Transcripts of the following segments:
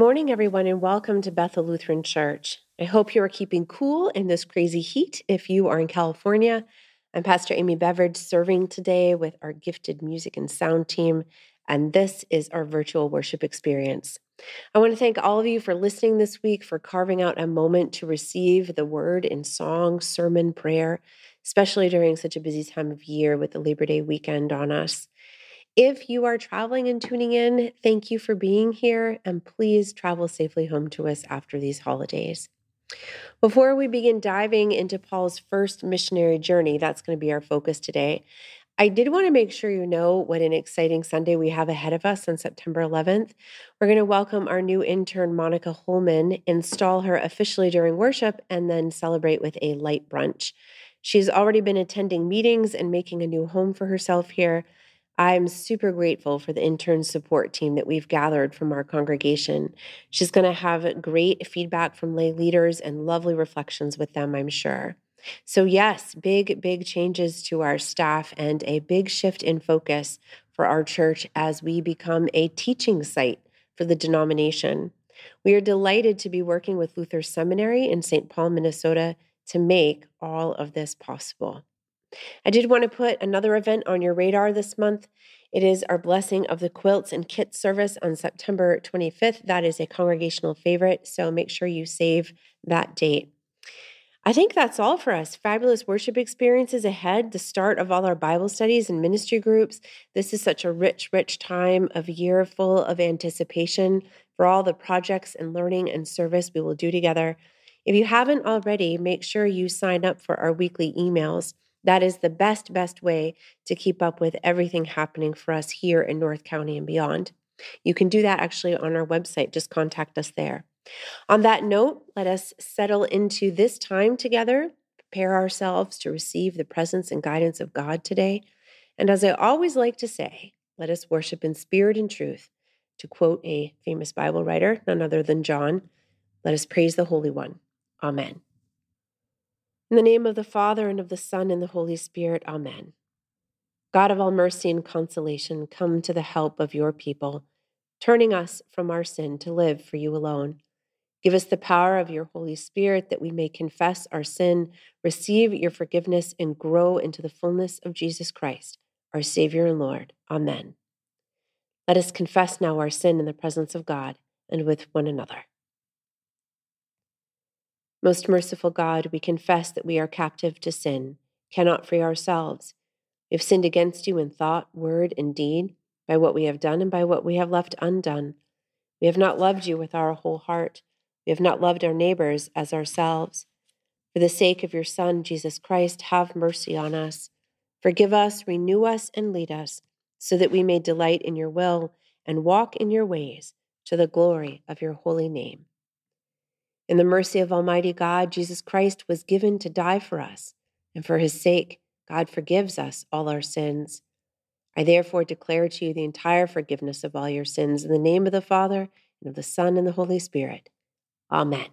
Morning, everyone, and welcome to Bethel Lutheran Church. I hope you are keeping cool in this crazy heat if you are in California. I'm Pastor Amy Beveridge serving today with our gifted music and sound team, and this is our virtual worship experience. I want to thank all of you for listening this week, for carving out a moment to receive the word in song, sermon, prayer, especially during such a busy time of year with the Labor Day weekend on us. If you are traveling and tuning in, thank you for being here, and please travel safely home to us after these holidays. Before we begin diving into Paul's first missionary journey, that's going to be our focus today. I did want to make sure you know what an exciting Sunday we have ahead of us on September 11th. We're going to welcome our new intern, Monica Holman, install her officially during worship, and then celebrate with a light brunch. She's already been attending meetings and making a new home for herself here. I'm super grateful for the intern support team that we've gathered from our congregation. She's going to have great feedback from lay leaders and lovely reflections with them, I'm sure. So, yes, big, big changes to our staff and a big shift in focus for our church as we become a teaching site for the denomination. We are delighted to be working with Luther Seminary in St. Paul, Minnesota to make all of this possible. I did want to put another event on your radar this month. It is our blessing of the quilts and kits service on September 25th. That is a congregational favorite, so make sure you save that date. I think that's all for us. Fabulous worship experiences ahead, the start of all our Bible studies and ministry groups. This is such a rich, rich time of year full of anticipation for all the projects and learning and service we will do together. If you haven't already, make sure you sign up for our weekly emails. That is the best, best way to keep up with everything happening for us here in North County and beyond. You can do that actually on our website. Just contact us there. On that note, let us settle into this time together, prepare ourselves to receive the presence and guidance of God today. And as I always like to say, let us worship in spirit and truth. To quote a famous Bible writer, none other than John, let us praise the Holy One. Amen. In the name of the Father, and of the Son, and the Holy Spirit, Amen. God of all mercy and consolation, come to the help of your people, turning us from our sin to live for you alone. Give us the power of your Holy Spirit that we may confess our sin, receive your forgiveness, and grow into the fullness of Jesus Christ, our Savior and Lord. Amen. Let us confess now our sin in the presence of God and with one another. Most merciful God, we confess that we are captive to sin, cannot free ourselves. We have sinned against you in thought, word, and deed, by what we have done and by what we have left undone. We have not loved you with our whole heart. We have not loved our neighbors as ourselves. For the sake of your Son, Jesus Christ, have mercy on us. Forgive us, renew us, and lead us, so that we may delight in your will and walk in your ways to the glory of your holy name. In the mercy of Almighty God, Jesus Christ was given to die for us, and for his sake, God forgives us all our sins. I therefore declare to you the entire forgiveness of all your sins in the name of the Father, and of the Son, and the Holy Spirit. Amen.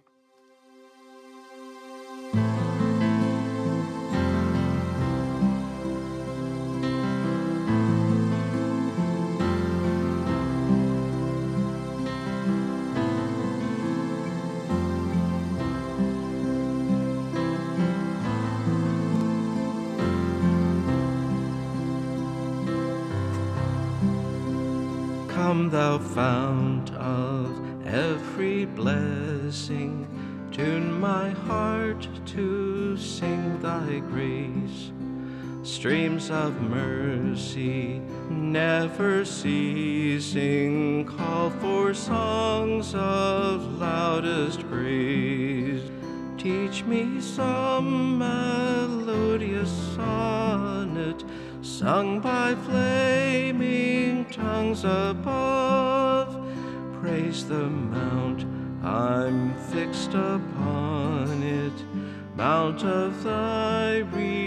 Blessing, tune my heart to sing thy grace. Streams of mercy never ceasing, call for songs of loudest praise. Teach me some melodious sonnet sung by flaming tongues above. Praise the mount, I'm fixed upon it, mount of thy redeeming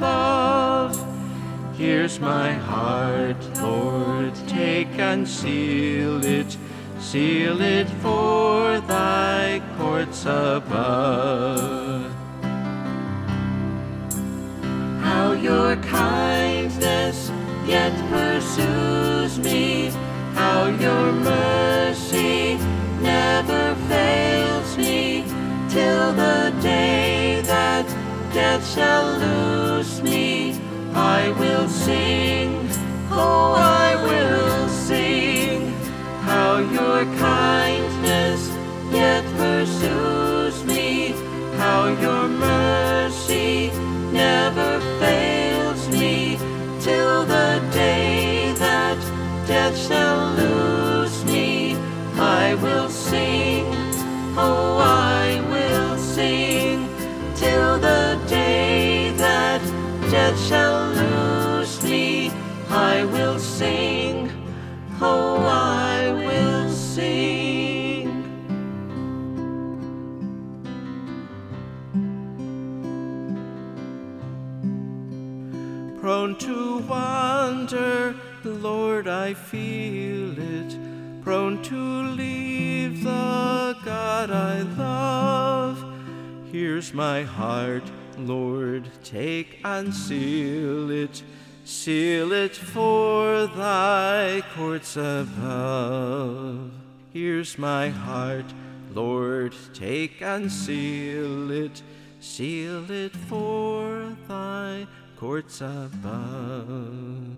Here's my heart, Lord, take and seal it. Seal it for thy courts above. How your kindness yet pursues me, how your mercy never fails me, till the day that death shall lose me. I will sing, oh, I will sing, how your kindness yet pursues me, how your mercy never fails me, till the day that death shall I feel it. Prone to leave the God I love. Here's my heart, Lord, take and seal it. Seal it for thy courts above. Here's my heart, Lord, take and seal it. Seal it for thy courts above.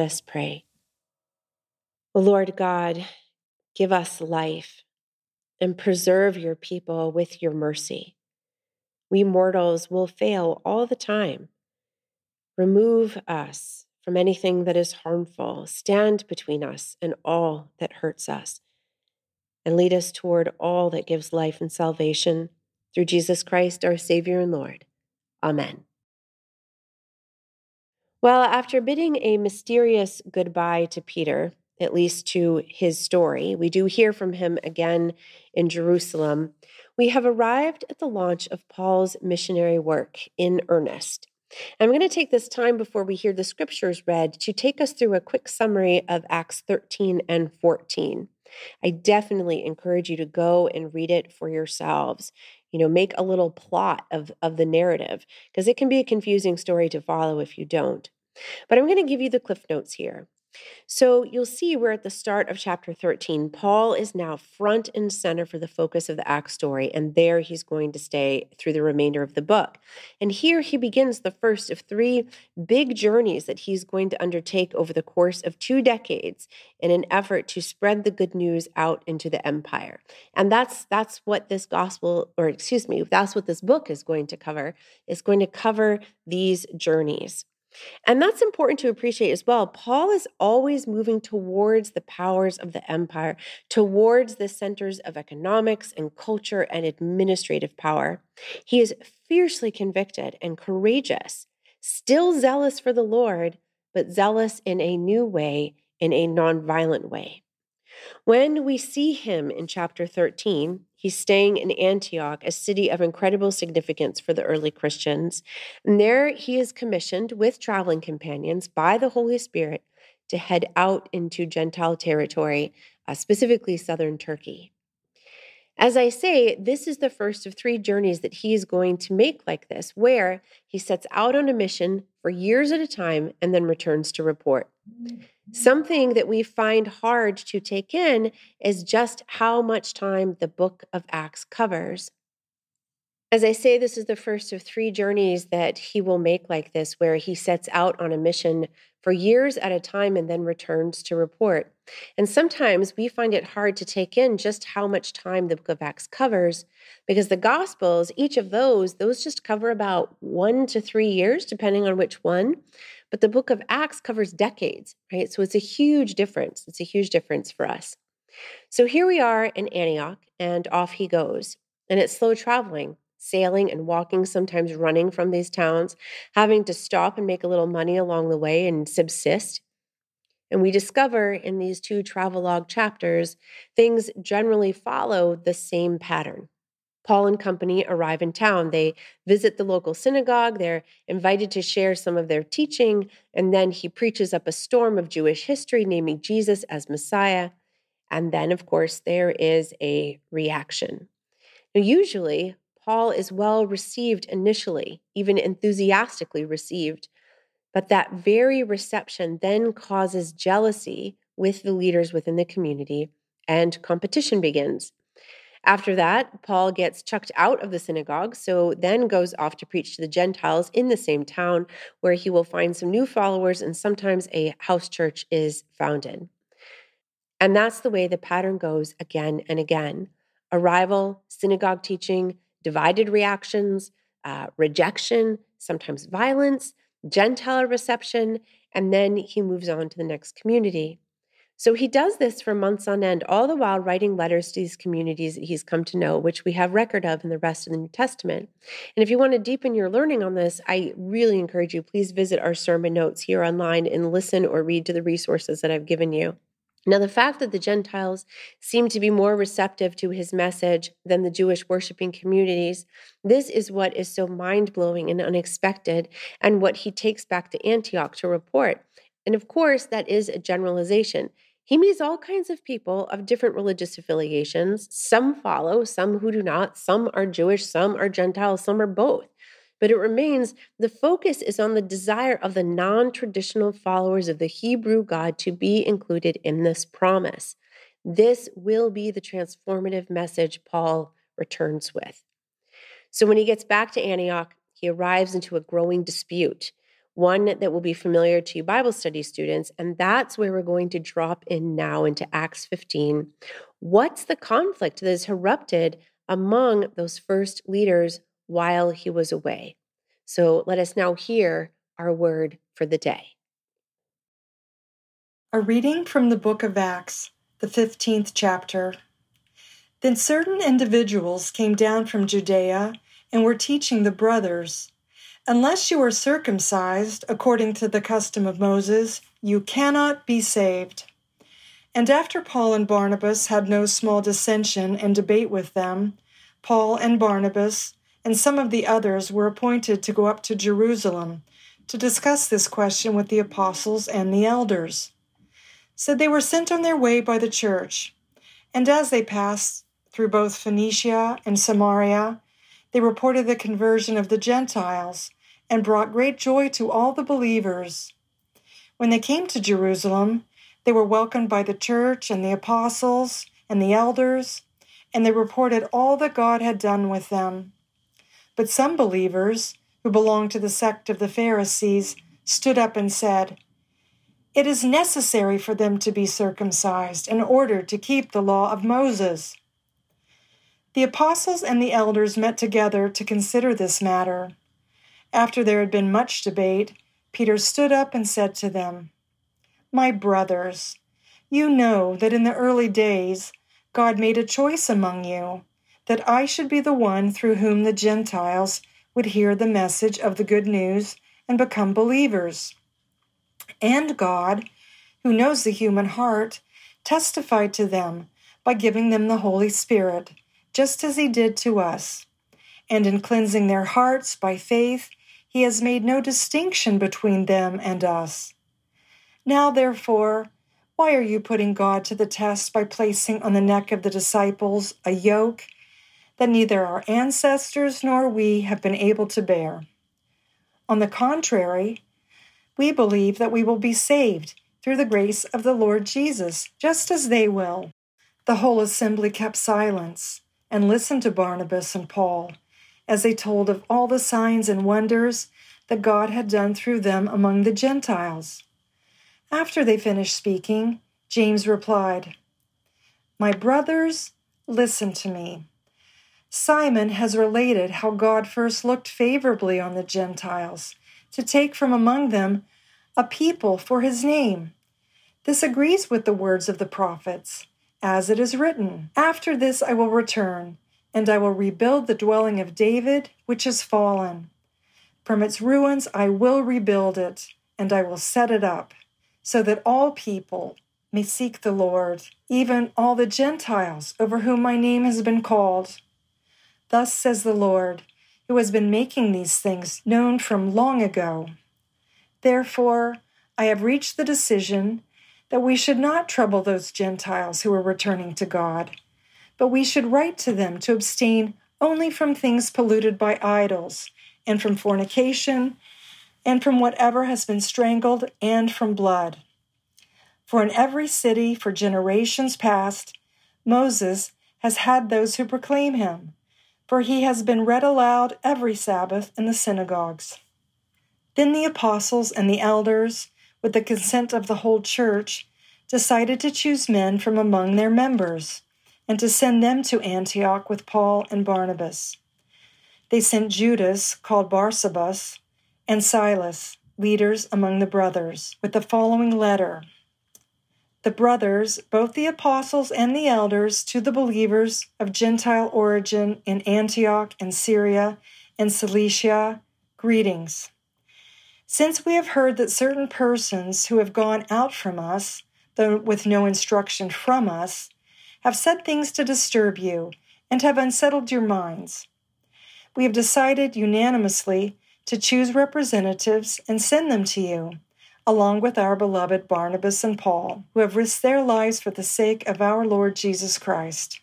Let us pray. Lord God, give us life and preserve your people with your mercy. We mortals will fail all the time. Remove us from anything that is harmful, stand between us and all that hurts us, and lead us toward all that gives life and salvation through Jesus Christ, our Savior and Lord. Amen. Well, after bidding a mysterious goodbye to Peter at least to his story. We do hear from him again in Jerusalem. We have arrived at the launch of Paul's missionary work in earnest. I'm going to take this time before we hear the scriptures read to take us through a quick summary of Acts 13 and 14. I definitely encourage you to go and read it for yourselves. You know, make a little plot of, of the narrative because it can be a confusing story to follow if you don't. But I'm going to give you the cliff notes here. So you'll see we're at the start of chapter 13. Paul is now front and center for the focus of the Acts story, and there he's going to stay through the remainder of the book. And here he begins the first of three big journeys that he's going to undertake over the course of two decades in an effort to spread the good news out into the empire. And that's that's what this gospel or excuse me, that's what this book is going to cover. Is going to cover these journeys. And that's important to appreciate as well. Paul is always moving towards the powers of the empire, towards the centers of economics and culture and administrative power. He is fiercely convicted and courageous, still zealous for the Lord, but zealous in a new way, in a nonviolent way. When we see him in chapter 13, he's staying in Antioch, a city of incredible significance for the early Christians. And there he is commissioned with traveling companions by the Holy Spirit to head out into Gentile territory, uh, specifically southern Turkey. As I say, this is the first of three journeys that he is going to make like this, where he sets out on a mission for years at a time and then returns to report. Something that we find hard to take in is just how much time the book of Acts covers. As I say, this is the first of three journeys that he will make like this, where he sets out on a mission for years at a time and then returns to report. And sometimes we find it hard to take in just how much time the book of Acts covers because the Gospels, each of those, those just cover about one to three years, depending on which one. But the book of Acts covers decades, right? So it's a huge difference. It's a huge difference for us. So here we are in Antioch, and off he goes. And it's slow traveling, sailing and walking, sometimes running from these towns, having to stop and make a little money along the way and subsist. And we discover in these two travelogue chapters, things generally follow the same pattern. Paul and company arrive in town. They visit the local synagogue. They're invited to share some of their teaching. And then he preaches up a storm of Jewish history, naming Jesus as Messiah. And then, of course, there is a reaction. Now, usually, Paul is well received initially, even enthusiastically received. But that very reception then causes jealousy with the leaders within the community, and competition begins. After that, Paul gets chucked out of the synagogue, so then goes off to preach to the Gentiles in the same town, where he will find some new followers and sometimes a house church is founded. And that's the way the pattern goes again and again arrival, synagogue teaching, divided reactions, uh, rejection, sometimes violence, Gentile reception, and then he moves on to the next community. So he does this for months on end, all the while writing letters to these communities that he's come to know, which we have record of in the rest of the New Testament. And if you want to deepen your learning on this, I really encourage you, please visit our sermon notes here online and listen or read to the resources that I've given you. Now, the fact that the Gentiles seem to be more receptive to his message than the Jewish worshiping communities, this is what is so mind blowing and unexpected, and what he takes back to Antioch to report. And of course, that is a generalization. He meets all kinds of people of different religious affiliations. Some follow, some who do not. Some are Jewish, some are Gentile, some are both. But it remains the focus is on the desire of the non traditional followers of the Hebrew God to be included in this promise. This will be the transformative message Paul returns with. So when he gets back to Antioch, he arrives into a growing dispute one that will be familiar to Bible study students. And that's where we're going to drop in now into Acts 15. What's the conflict that has erupted among those first leaders while he was away? So let us now hear our word for the day. A reading from the book of Acts, the 15th chapter. Then certain individuals came down from Judea and were teaching the brothers Unless you are circumcised according to the custom of Moses, you cannot be saved. And after Paul and Barnabas had no small dissension and debate with them, Paul and Barnabas and some of the others were appointed to go up to Jerusalem to discuss this question with the apostles and the elders. So they were sent on their way by the church. And as they passed through both Phoenicia and Samaria, they reported the conversion of the Gentiles and brought great joy to all the believers. When they came to Jerusalem, they were welcomed by the church and the apostles and the elders, and they reported all that God had done with them. But some believers, who belonged to the sect of the Pharisees, stood up and said, It is necessary for them to be circumcised in order to keep the law of Moses. The apostles and the elders met together to consider this matter. After there had been much debate, Peter stood up and said to them, My brothers, you know that in the early days God made a choice among you, that I should be the one through whom the Gentiles would hear the message of the good news and become believers. And God, who knows the human heart, testified to them by giving them the Holy Spirit, just as He did to us. And in cleansing their hearts by faith, He has made no distinction between them and us. Now, therefore, why are you putting God to the test by placing on the neck of the disciples a yoke that neither our ancestors nor we have been able to bear? On the contrary, we believe that we will be saved through the grace of the Lord Jesus, just as they will. The whole assembly kept silence and listened to Barnabas and Paul as they told of all the signs and wonders that God had done through them among the Gentiles. After they finished speaking, James replied, My brothers, listen to me. Simon has related how God first looked favorably on the Gentiles to take from among them a people for his name. This agrees with the words of the prophets, as it is written After this I will return, and I will rebuild the dwelling of David, which is fallen. From its ruins I will rebuild it, and I will set it up so that all people may seek the Lord, even all the Gentiles over whom my name has been called. Thus says the Lord, who has been making these things known from long ago. Therefore, I have reached the decision that we should not trouble those Gentiles who are returning to God, but we should write to them to abstain only from things polluted by idols, and from fornication, and from whatever has been strangled, and from blood. For in every city for generations past, Moses has had those who proclaim him, for he has been read aloud every Sabbath in the synagogues. Then the apostles and the elders, with the consent of the whole church, decided to choose men from among their members and to send them to Antioch with Paul and Barnabas. They sent Judas, called Barsabas, and Silas, leaders among the brothers, with the following letter The brothers, both the apostles and the elders, to the believers of Gentile origin in Antioch and Syria and Cilicia, greetings. Since we have heard that certain persons who have gone out from us, though with no instruction from us, have said things to disturb you and have unsettled your minds, we have decided unanimously to choose representatives and send them to you, along with our beloved Barnabas and Paul, who have risked their lives for the sake of our Lord Jesus Christ.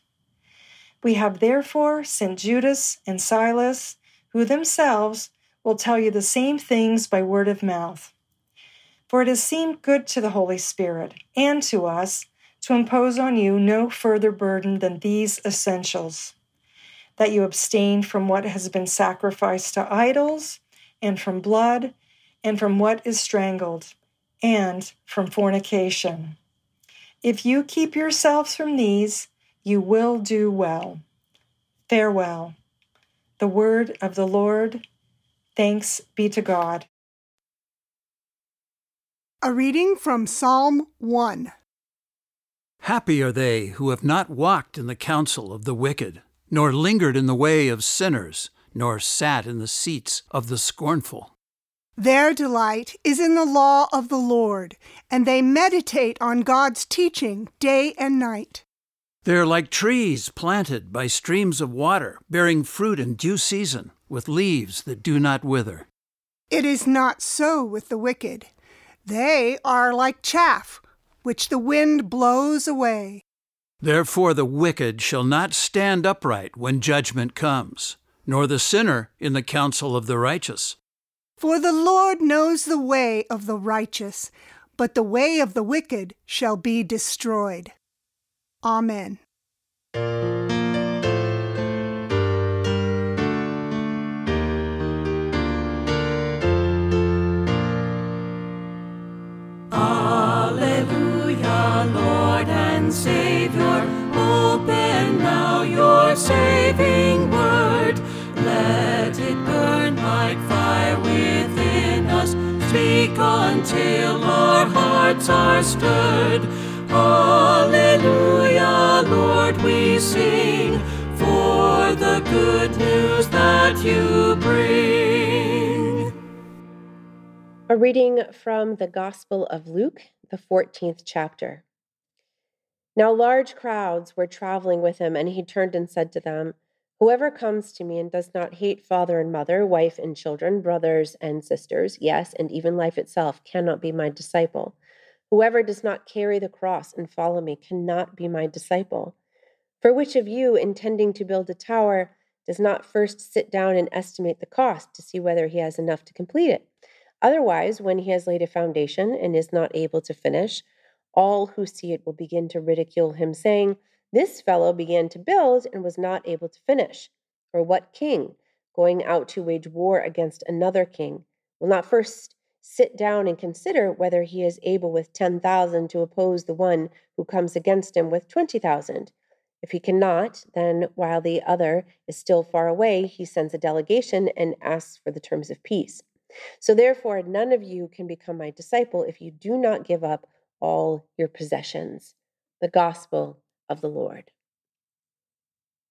We have therefore sent Judas and Silas, who themselves will tell you the same things by word of mouth. For it has seemed good to the Holy Spirit and to us to impose on you no further burden than these essentials that you abstain from what has been sacrificed to idols and from blood, and from what is strangled, and from fornication. If you keep yourselves from these, you will do well. Farewell. The word of the Lord. Thanks be to God. A reading from Psalm 1. Happy are they who have not walked in the counsel of the wicked, nor lingered in the way of sinners nor sat in the seats of the scornful. Their delight is in the law of the Lord, and they meditate on God's teaching day and night. They are like trees planted by streams of water, bearing fruit in due season, with leaves that do not wither. It is not so with the wicked. They are like chaff, which the wind blows away. Therefore the wicked shall not stand upright when judgment comes, nor the sinner in the counsel of the righteous. For the Lord knows the way of the righteous, but the way of the wicked shall be destroyed. Amen. Saving word. Let it burn like fire within us. Speak until our hearts are stirred. Alleluia, Lord, we sing for the good news that you bring. A reading from the Gospel of Luke, the 14th chapter. Now large crowds were traveling with him, and he turned and said to them, Whoever comes to me and does not hate father and mother, wife and children, brothers and sisters, yes, and even life itself, cannot be my disciple. Whoever does not carry the cross and follow me cannot be my disciple. For which of you, intending to build a tower, does not first sit down and estimate the cost to see whether he has enough to complete it? Otherwise, when he has laid a foundation and is not able to finish, all who see it will begin to ridicule him, saying, This fellow began to build and was not able to finish. Or what king, going out to wage war against another king, will not first sit down and consider whether he is able with 10,000 to oppose the one who comes against him with 20,000? If he cannot, then while the other is still far away, he sends a delegation and asks for the terms of peace. So therefore, none of you can become my disciple if you do not give up all your possessions. The gospel of the Lord.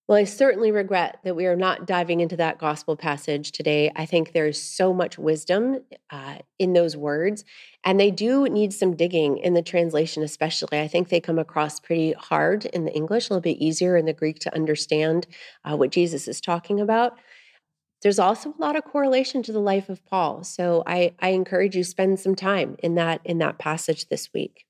Well, I certainly regret that we are not diving into that gospel passage today. I think there's so much wisdom uh, in those words, and they do need some digging in the translation, especially. I think they come across pretty hard in the English, a little bit easier in the Greek to understand uh, what Jesus is talking about. There's also a lot of correlation to the life of Paul, so I, I encourage you spend some time in that in that passage this week.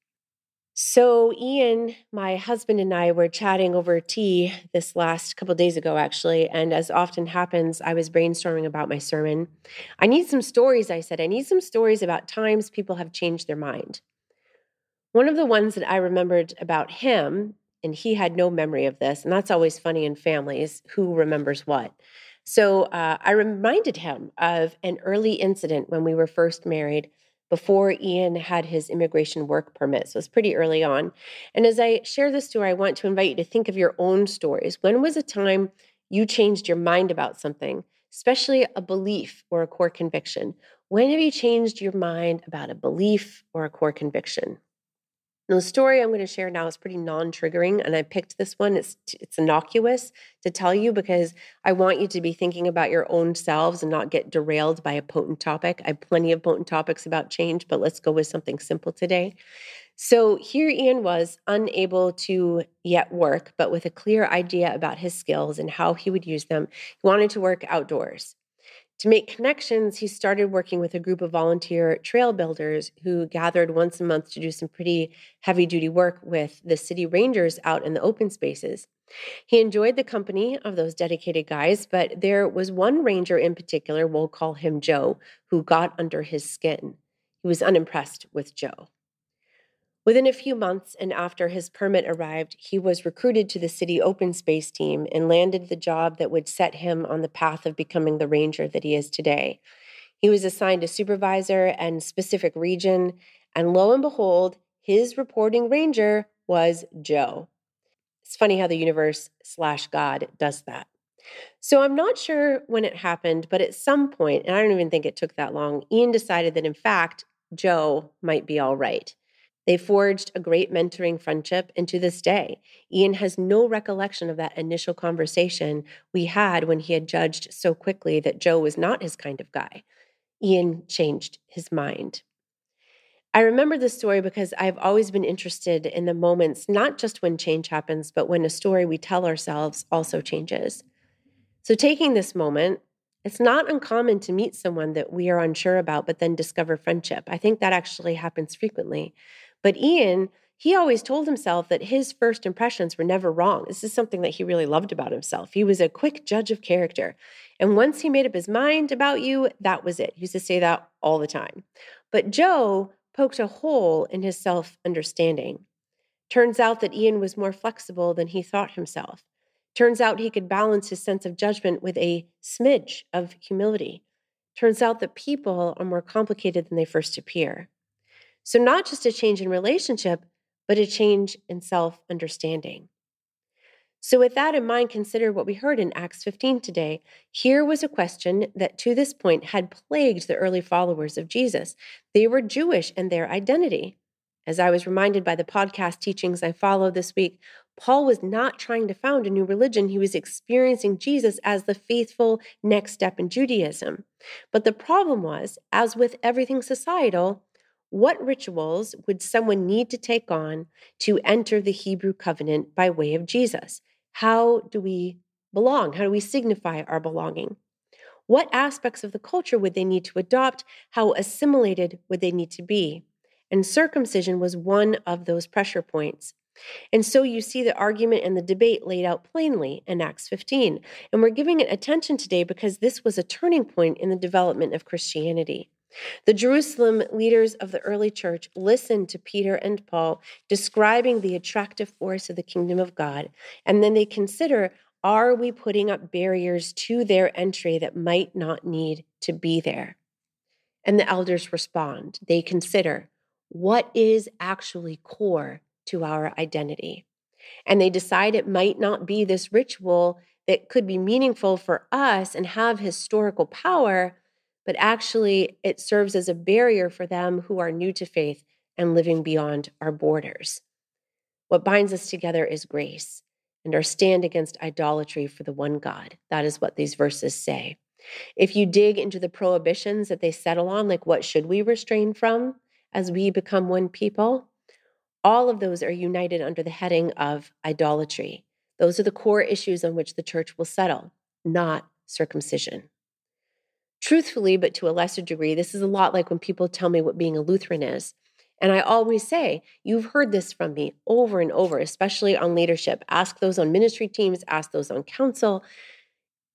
So, Ian, my husband, and I were chatting over tea this last couple days ago, actually. And as often happens, I was brainstorming about my sermon. I need some stories, I said. I need some stories about times people have changed their mind. One of the ones that I remembered about him, and he had no memory of this, and that's always funny in families who remembers what. So, uh, I reminded him of an early incident when we were first married before Ian had his immigration work permit. So it's pretty early on. And as I share this story, I want to invite you to think of your own stories. When was a time you changed your mind about something, especially a belief or a core conviction? When have you changed your mind about a belief or a core conviction? Now, the story I'm going to share now is pretty non-triggering, and I picked this one. It's it's innocuous to tell you because I want you to be thinking about your own selves and not get derailed by a potent topic. I have plenty of potent topics about change, but let's go with something simple today. So here Ian was unable to yet work, but with a clear idea about his skills and how he would use them. He wanted to work outdoors. To make connections, he started working with a group of volunteer trail builders who gathered once a month to do some pretty heavy duty work with the city rangers out in the open spaces. He enjoyed the company of those dedicated guys, but there was one ranger in particular, we'll call him Joe, who got under his skin. He was unimpressed with Joe. Within a few months and after his permit arrived, he was recruited to the city open space team and landed the job that would set him on the path of becoming the ranger that he is today. He was assigned a supervisor and specific region, and lo and behold, his reporting ranger was Joe. It's funny how the universe slash God does that. So I'm not sure when it happened, but at some point, and I don't even think it took that long, Ian decided that in fact, Joe might be all right. They forged a great mentoring friendship, and to this day, Ian has no recollection of that initial conversation we had when he had judged so quickly that Joe was not his kind of guy. Ian changed his mind. I remember this story because I've always been interested in the moments, not just when change happens, but when a story we tell ourselves also changes. So, taking this moment, it's not uncommon to meet someone that we are unsure about, but then discover friendship. I think that actually happens frequently. But Ian, he always told himself that his first impressions were never wrong. This is something that he really loved about himself. He was a quick judge of character. And once he made up his mind about you, that was it. He used to say that all the time. But Joe, poked a hole in his self understanding. Turns out that Ian was more flexible than he thought himself. Turns out he could balance his sense of judgment with a smidge of humility. Turns out that people are more complicated than they first appear. So, not just a change in relationship, but a change in self understanding. So, with that in mind, consider what we heard in Acts 15 today. Here was a question that to this point had plagued the early followers of Jesus. They were Jewish and their identity. As I was reminded by the podcast teachings I followed this week, Paul was not trying to found a new religion. He was experiencing Jesus as the faithful next step in Judaism. But the problem was, as with everything societal, what rituals would someone need to take on to enter the Hebrew covenant by way of Jesus? How do we belong? How do we signify our belonging? What aspects of the culture would they need to adopt? How assimilated would they need to be? And circumcision was one of those pressure points. And so you see the argument and the debate laid out plainly in Acts 15. And we're giving it attention today because this was a turning point in the development of Christianity. The Jerusalem leaders of the early church listened to Peter and Paul describing the attractive force of the kingdom of God, and then they consider are we putting up barriers to their entry that might not need to be there? And the elders respond. They consider what is actually core to our identity. And they decide it might not be this ritual that could be meaningful for us and have historical power, but actually it serves as a barrier for them who are new to faith and living beyond our borders. What binds us together is grace and our stand against idolatry for the one God. That is what these verses say. If you dig into the prohibitions that they settle on, like what should we restrain from as we become one people, all of those are united under the heading of idolatry. Those are the core issues on which the church will settle, not circumcision. Truthfully, but to a lesser degree, this is a lot like when people tell me what being a Lutheran is. And I always say, you've heard this from me over and over, especially on leadership. Ask those on ministry teams, ask those on council.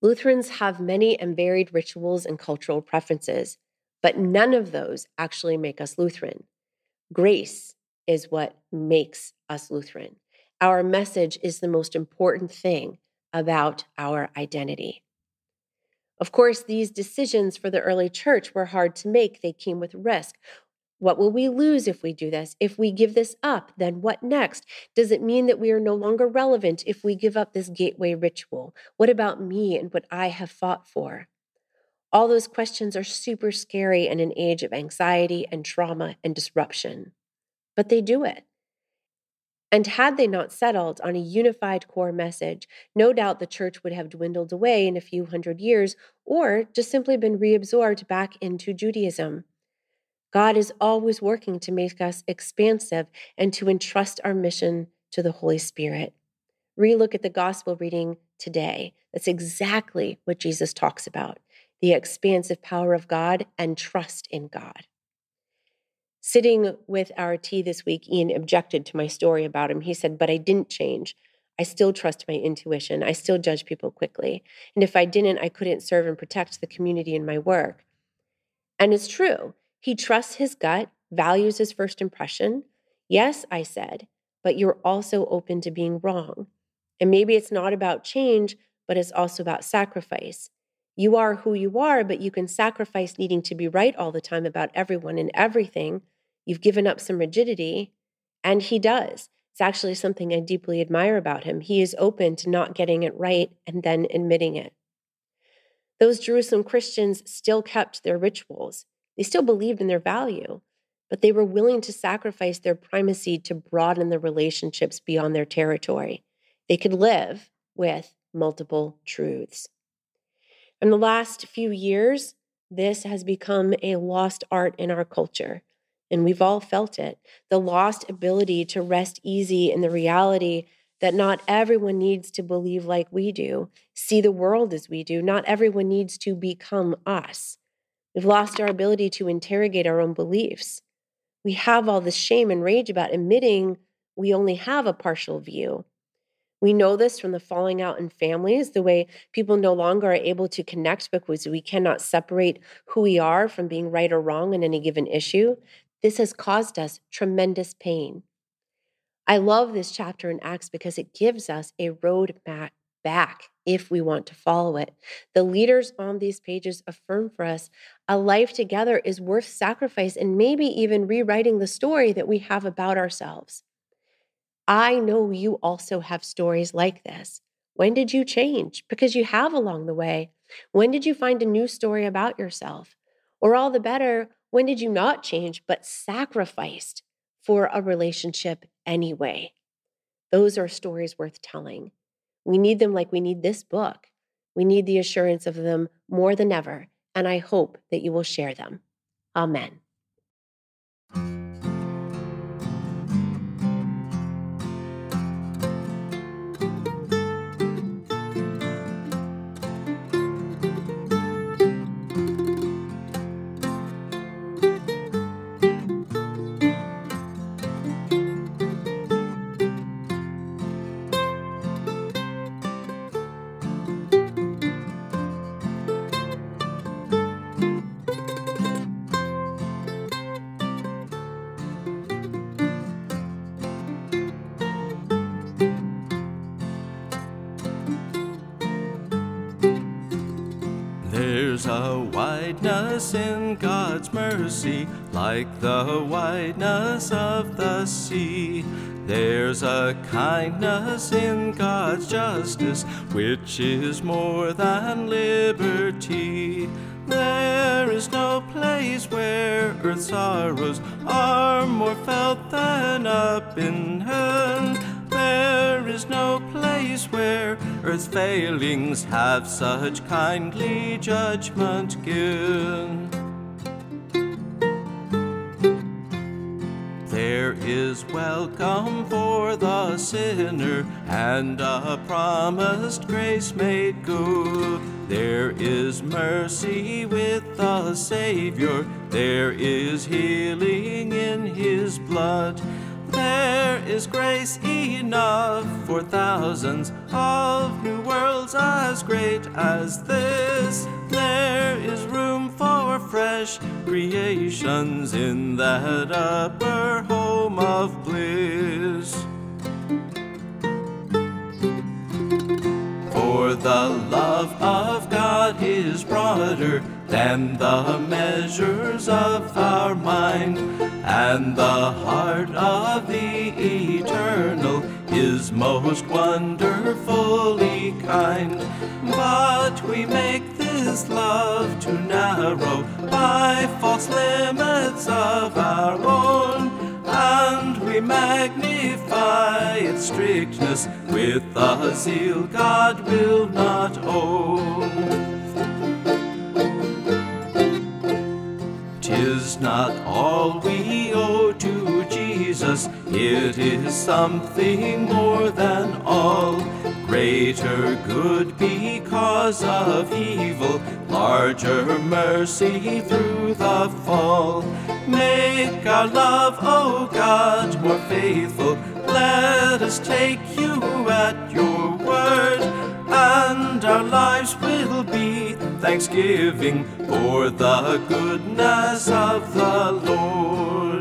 Lutherans have many and varied rituals and cultural preferences, but none of those actually make us Lutheran. Grace is what makes us Lutheran. Our message is the most important thing about our identity. Of course, these decisions for the early church were hard to make. They came with risk. What will we lose if we do this? If we give this up, then what next? Does it mean that we are no longer relevant if we give up this gateway ritual? What about me and what I have fought for? All those questions are super scary in an age of anxiety and trauma and disruption. But they do it. And had they not settled on a unified core message, no doubt the church would have dwindled away in a few hundred years or just simply been reabsorbed back into Judaism. God is always working to make us expansive and to entrust our mission to the Holy Spirit. Relook at the gospel reading today. That's exactly what Jesus talks about the expansive power of God and trust in God. Sitting with our tea this week, Ian objected to my story about him. He said, But I didn't change. I still trust my intuition. I still judge people quickly. And if I didn't, I couldn't serve and protect the community in my work. And it's true. He trusts his gut, values his first impression. Yes, I said, but you're also open to being wrong. And maybe it's not about change, but it's also about sacrifice. You are who you are, but you can sacrifice needing to be right all the time about everyone and everything You've given up some rigidity. And he does. It's actually something I deeply admire about him. He is open to not getting it right and then admitting it. Those Jerusalem Christians still kept their rituals, they still believed in their value, but they were willing to sacrifice their primacy to broaden the relationships beyond their territory. They could live with multiple truths. In the last few years, This has become a lost art in our culture, and we've all felt it the lost ability to rest easy in the reality that not everyone needs to believe like we do, see the world as we do. Not everyone needs to become us. We've lost our ability to interrogate our own beliefs. We have all this shame and rage about admitting we only have a partial view. We know this from the falling out in families, the way people no longer are able to connect because we cannot separate who we are from being right or wrong in any given issue. This has caused us tremendous pain. I love this chapter in Acts because it gives us a road back if we want to follow it. The leaders on these pages affirm for us a life together is worth sacrifice and maybe even rewriting the story that we have about ourselves. I know you also have stories like this. When did you change? Because you have along the way. When did you find a new story about yourself? Or all the better, when did you not change but sacrificed for a relationship anyway? Those are stories worth telling. We need them like we need this book. We need the assurance of them more than ever, and I hope that you will share them. Amen. Like the wideness of the sea. There's a kindness in God's justice, which is more than liberty. There is no place where earth's sorrows are more felt than up in heaven. There is no place where earth's failings have such kindly judgment given. There is welcome for the sinner and a promised grace made good. There is mercy with the Savior, there is healing in his blood. There is grace enough for thousands of new worlds as great as this. There is room for fresh creations in that upper home of bliss. For the love of God is broader than the measures of our mind, and the heart of the eternal is most wonderfully kind. But we make this love too narrow by false limits of our own. And we magnify its strictness with a zeal God will not own. Tis not all we owe to Jesus, it is something more than all. Greater good because of evil, larger mercy through the fall. Make our love, O God, more faithful. Let us take you at your word, and our lives will be thanksgiving for the goodness of the Lord.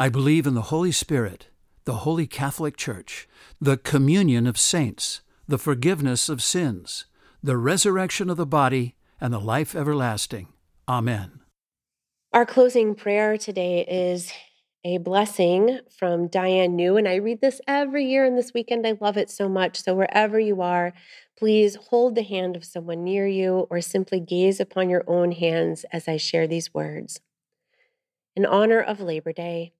I believe in the Holy Spirit, the Holy Catholic Church, the communion of saints, the forgiveness of sins, the resurrection of the body, and the life everlasting. Amen. Our closing prayer today is a blessing from Diann Neu, and I read this every year, and this weekend I love it so much. So, wherever you are, please hold the hand of someone near you or simply gaze upon your own hands as I share these words. In honor of Labor Day,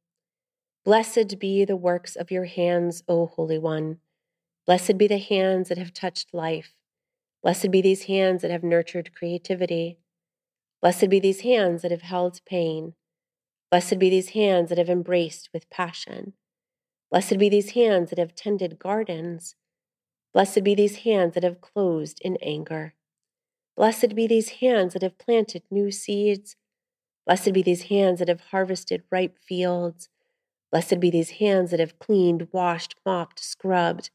blessed be the works of your hands, O Holy One. Blessed be the hands that have touched life. Blessed be these hands that have nurtured creativity. Blessed be these hands that have held pain. Blessed be these hands that have embraced with passion. Blessed be these hands that have tended gardens. Blessed be these hands that have closed in anger. Blessed be these hands that have planted new seeds. Blessed be these hands that have harvested ripe fields. Blessed be these hands that have cleaned, washed, mopped, scrubbed.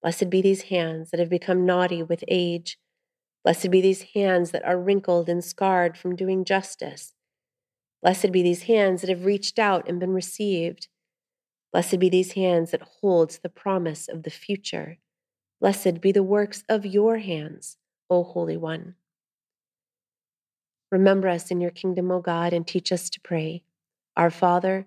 Blessed be these hands that have become naughty with age. Blessed be these hands that are wrinkled and scarred from doing justice. Blessed be these hands that have reached out and been received. Blessed be these hands that hold the promise of the future. Blessed be the works of your hands, O Holy One. Remember us in your kingdom, O God, and teach us to pray. Our Father,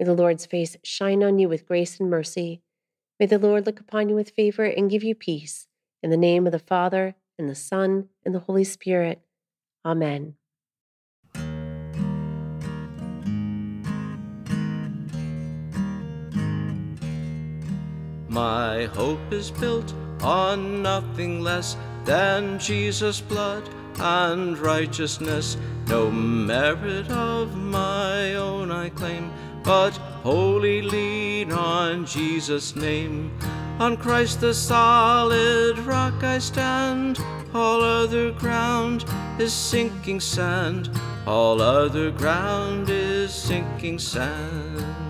May the Lord's face shine on you with grace and mercy. May the Lord look upon you with favor and give you peace. In the name of the Father, and the Son, and the Holy Spirit. Amen. My hope is built on nothing less than Jesus' blood and righteousness. No merit of my own I claim, but wholly lean on Jesus' name. On Christ the solid rock I stand, all other ground is sinking sand, all other ground is sinking sand.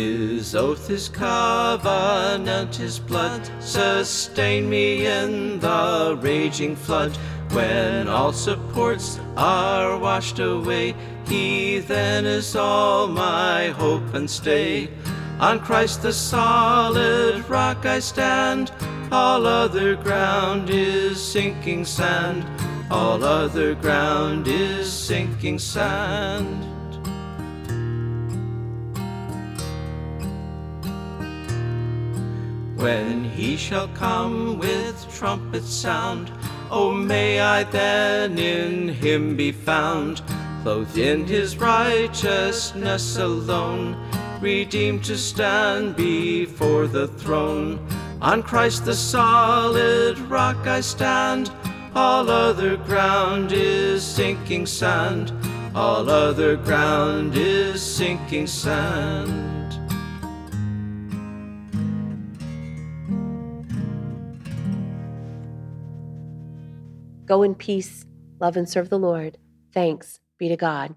His oath, his covenant, his blood sustain me in the raging flood. When all supports are washed away, he then is all my hope and stay. On Christ the solid rock I stand, all other ground is sinking sand, all other ground is sinking sand. When he shall come with trumpet sound, oh, may I then in him be found, clothed in his righteousness alone, redeemed to stand before the throne. On Christ the solid rock I stand, all other ground is sinking sand, all other ground is sinking sand. Go in peace, love and serve the Lord. Thanks be to God.